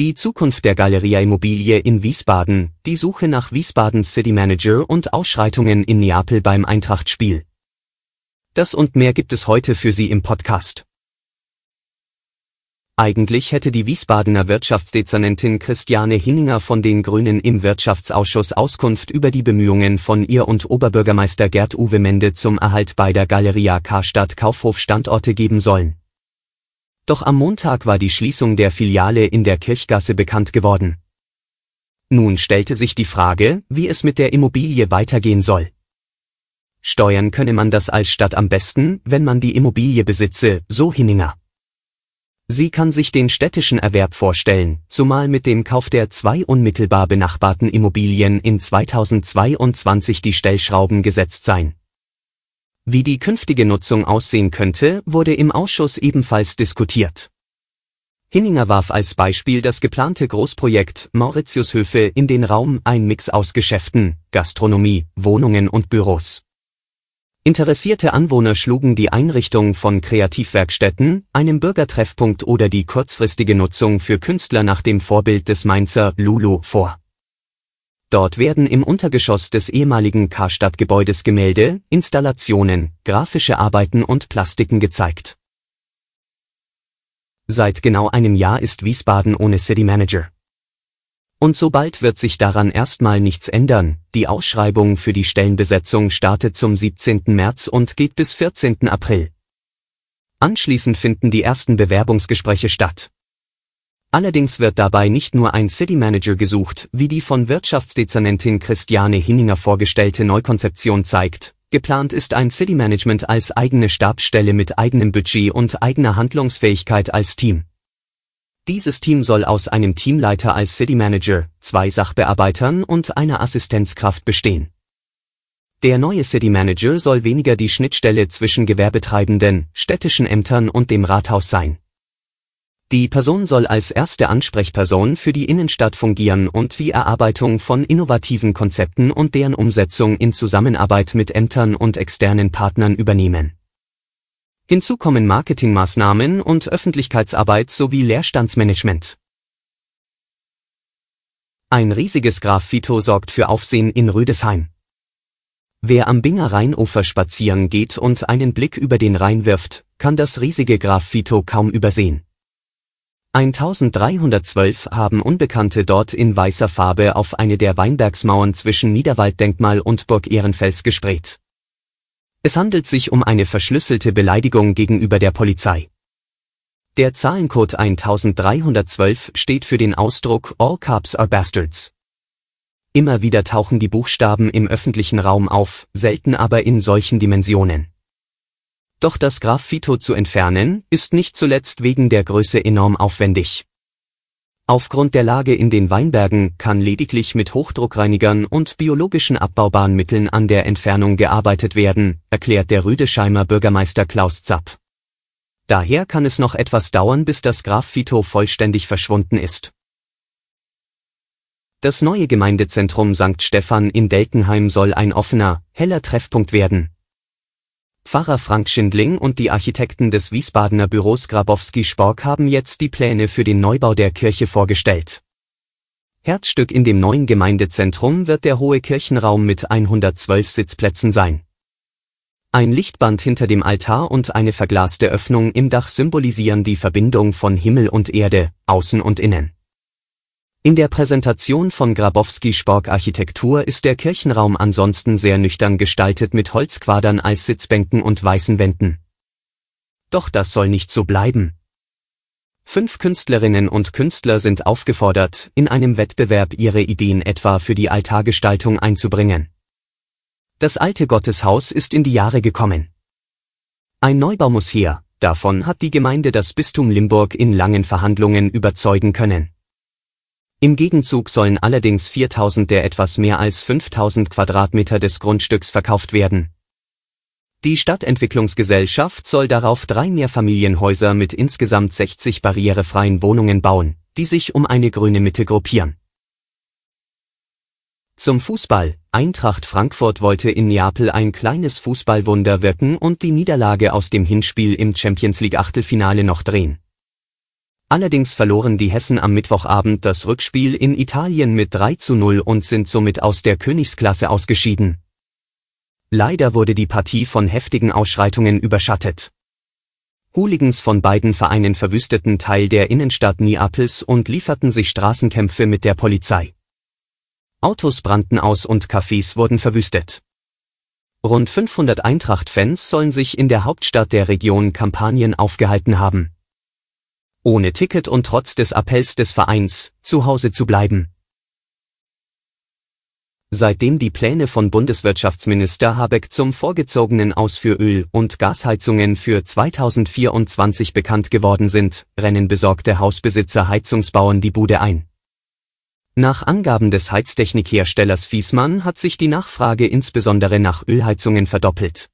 Die Zukunft der Galeria Immobilie in Wiesbaden, die Suche nach Wiesbadens City Manager und Ausschreitungen in Neapel beim Eintrachtspiel. Das und mehr gibt es heute für Sie im Podcast. Eigentlich hätte die Wiesbadener Wirtschaftsdezernentin Christiane Hinninger von den Grünen im Wirtschaftsausschuss Auskunft über die Bemühungen von ihr und Oberbürgermeister Gerd Uwe Mende zum Erhalt beider Galeria Karstadt Kaufhof Standorte geben sollen. Doch am Montag war die Schließung der Filiale in der Kirchgasse bekannt geworden. Nun stellte sich die Frage, wie es mit der Immobilie weitergehen soll. Steuern könne man das als Stadt am besten, wenn man die Immobilie besitze, so Hinninger. Sie kann sich den städtischen Erwerb vorstellen, zumal mit dem Kauf der zwei unmittelbar benachbarten Immobilien in 2022 die Stellschrauben gesetzt sein. Wie die künftige Nutzung aussehen könnte, wurde im Ausschuss ebenfalls diskutiert. Hinninger warf als Beispiel das geplante Großprojekt Mauritiushöfe in den Raum ein Mix aus Geschäften, Gastronomie, Wohnungen und Büros. Interessierte Anwohner schlugen die Einrichtung von Kreativwerkstätten, einem Bürgertreffpunkt oder die kurzfristige Nutzung für Künstler nach dem Vorbild des Mainzer Lulu vor. Dort werden im Untergeschoss des ehemaligen Karstadt-Gebäudes Gemälde, Installationen, grafische Arbeiten und Plastiken gezeigt. Seit genau einem Jahr ist Wiesbaden ohne City Manager. Und sobald wird sich daran erstmal nichts ändern, die Ausschreibung für die Stellenbesetzung startet zum 17. März und geht bis 14. April. Anschließend finden die ersten Bewerbungsgespräche statt. Allerdings wird dabei nicht nur ein City Manager gesucht, wie die von Wirtschaftsdezernentin Christiane Hinninger vorgestellte Neukonzeption zeigt. Geplant ist ein City Management als eigene Stabsstelle mit eigenem Budget und eigener Handlungsfähigkeit als Team. Dieses Team soll aus einem Teamleiter als City Manager, zwei Sachbearbeitern und einer Assistenzkraft bestehen. Der neue City Manager soll weniger die Schnittstelle zwischen Gewerbetreibenden, städtischen Ämtern und dem Rathaus sein. Die Person soll als erste Ansprechperson für die Innenstadt fungieren und die Erarbeitung von innovativen Konzepten und deren Umsetzung in Zusammenarbeit mit Ämtern und externen Partnern übernehmen. Hinzu kommen Marketingmaßnahmen und Öffentlichkeitsarbeit sowie Leerstandsmanagement. Ein riesiges Graffito sorgt für Aufsehen in Rüdesheim. Wer am Binger Rheinufer spazieren geht und einen Blick über den Rhein wirft, kann das riesige Graffito kaum übersehen. 1312 haben Unbekannte dort in weißer Farbe auf eine der Weinbergsmauern zwischen Niederwalddenkmal und Burg Ehrenfels gesprayt. Es handelt sich um eine verschlüsselte Beleidigung gegenüber der Polizei. Der Zahlencode 1312 steht für den Ausdruck All Cops are Bastards. Immer wieder tauchen die Buchstaben im öffentlichen Raum auf, selten aber in solchen Dimensionen. Doch das Graffito zu entfernen, ist nicht zuletzt wegen der Größe enorm aufwendig. Aufgrund der Lage in den Weinbergen kann lediglich mit Hochdruckreinigern und biologischen abbaubaren Mitteln an der Entfernung gearbeitet werden, erklärt der Rüdesheimer Bürgermeister Klaus Zapp. Daher kann es noch etwas dauern, bis das Graffito vollständig verschwunden ist. Das neue Gemeindezentrum St. Stephan in Delkenheim soll ein offener, heller Treffpunkt werden, Pfarrer Frank Schindling und die Architekten des Wiesbadener Büros Grabowski-Spork haben jetzt die Pläne für den Neubau der Kirche vorgestellt. Herzstück in dem neuen Gemeindezentrum wird der hohe Kirchenraum mit 112 Sitzplätzen sein. Ein Lichtband hinter dem Altar und eine verglaste Öffnung im Dach symbolisieren die Verbindung von Himmel und Erde, außen und innen. In der Präsentation von Grabowski Spork Architektur ist der Kirchenraum ansonsten sehr nüchtern gestaltet mit Holzquadern als Sitzbänken und weißen Wänden. Doch das soll nicht so bleiben. Fünf Künstlerinnen und Künstler sind aufgefordert, in einem Wettbewerb ihre Ideen etwa für die Altargestaltung einzubringen. Das alte Gotteshaus ist in die Jahre gekommen. Ein Neubau muss her, davon hat die Gemeinde das Bistum Limburg in langen Verhandlungen überzeugen können. Im Gegenzug sollen allerdings 4000 der etwas mehr als 5000 Quadratmeter des Grundstücks verkauft werden. Die Stadtentwicklungsgesellschaft soll darauf drei Mehrfamilienhäuser mit insgesamt 60 barrierefreien Wohnungen bauen, die sich um eine grüne Mitte gruppieren. Zum Fußball. Eintracht Frankfurt wollte in Neapel ein kleines Fußballwunder wirken und die Niederlage aus dem Hinspiel im Champions League Achtelfinale noch drehen. Allerdings verloren die Hessen am Mittwochabend das Rückspiel in Italien mit 3 zu 0 und sind somit aus der Königsklasse ausgeschieden. Leider wurde die Partie von heftigen Ausschreitungen überschattet. Hooligans von beiden Vereinen verwüsteten Teil der Innenstadt Neapels und lieferten sich Straßenkämpfe mit der Polizei. Autos brannten aus und Cafés wurden verwüstet. Rund 500 Eintracht-Fans sollen sich in der Hauptstadt der Region Kampagnen aufgehalten haben ohne Ticket und trotz des Appells des Vereins, zu Hause zu bleiben. Seitdem die Pläne von Bundeswirtschaftsminister Habeck zum vorgezogenen Aus für Öl- und Gasheizungen für 2024 bekannt geworden sind, rennen besorgte Hausbesitzer Heizungsbauern die Bude ein. Nach Angaben des Heiztechnikherstellers Fiesmann hat sich die Nachfrage insbesondere nach Ölheizungen verdoppelt.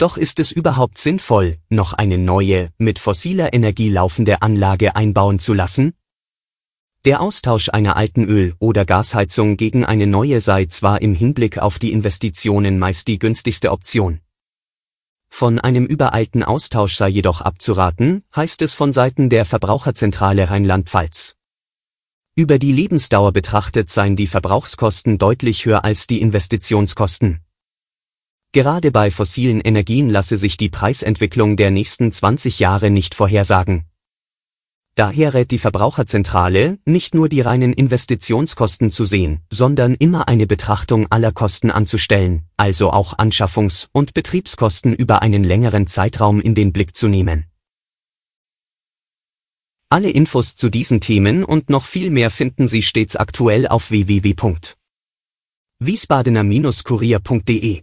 Doch ist es überhaupt sinnvoll, noch eine neue, mit fossiler Energie laufende Anlage einbauen zu lassen? Der Austausch einer alten Öl- oder Gasheizung gegen eine neue sei zwar im Hinblick auf die Investitionen meist die günstigste Option. Von einem überalten Austausch sei jedoch abzuraten, heißt es von Seiten der Verbraucherzentrale Rheinland-Pfalz. Über die Lebensdauer betrachtet seien die Verbrauchskosten deutlich höher als die Investitionskosten. Gerade bei fossilen Energien lasse sich die Preisentwicklung der nächsten 20 Jahre nicht vorhersagen. Daher rät die Verbraucherzentrale, nicht nur die reinen Investitionskosten zu sehen, sondern immer eine Betrachtung aller Kosten anzustellen, also auch Anschaffungs- und Betriebskosten über einen längeren Zeitraum in den Blick zu nehmen. Alle Infos zu diesen Themen und noch viel mehr finden Sie stets aktuell auf www.wiesbadener-kurier.de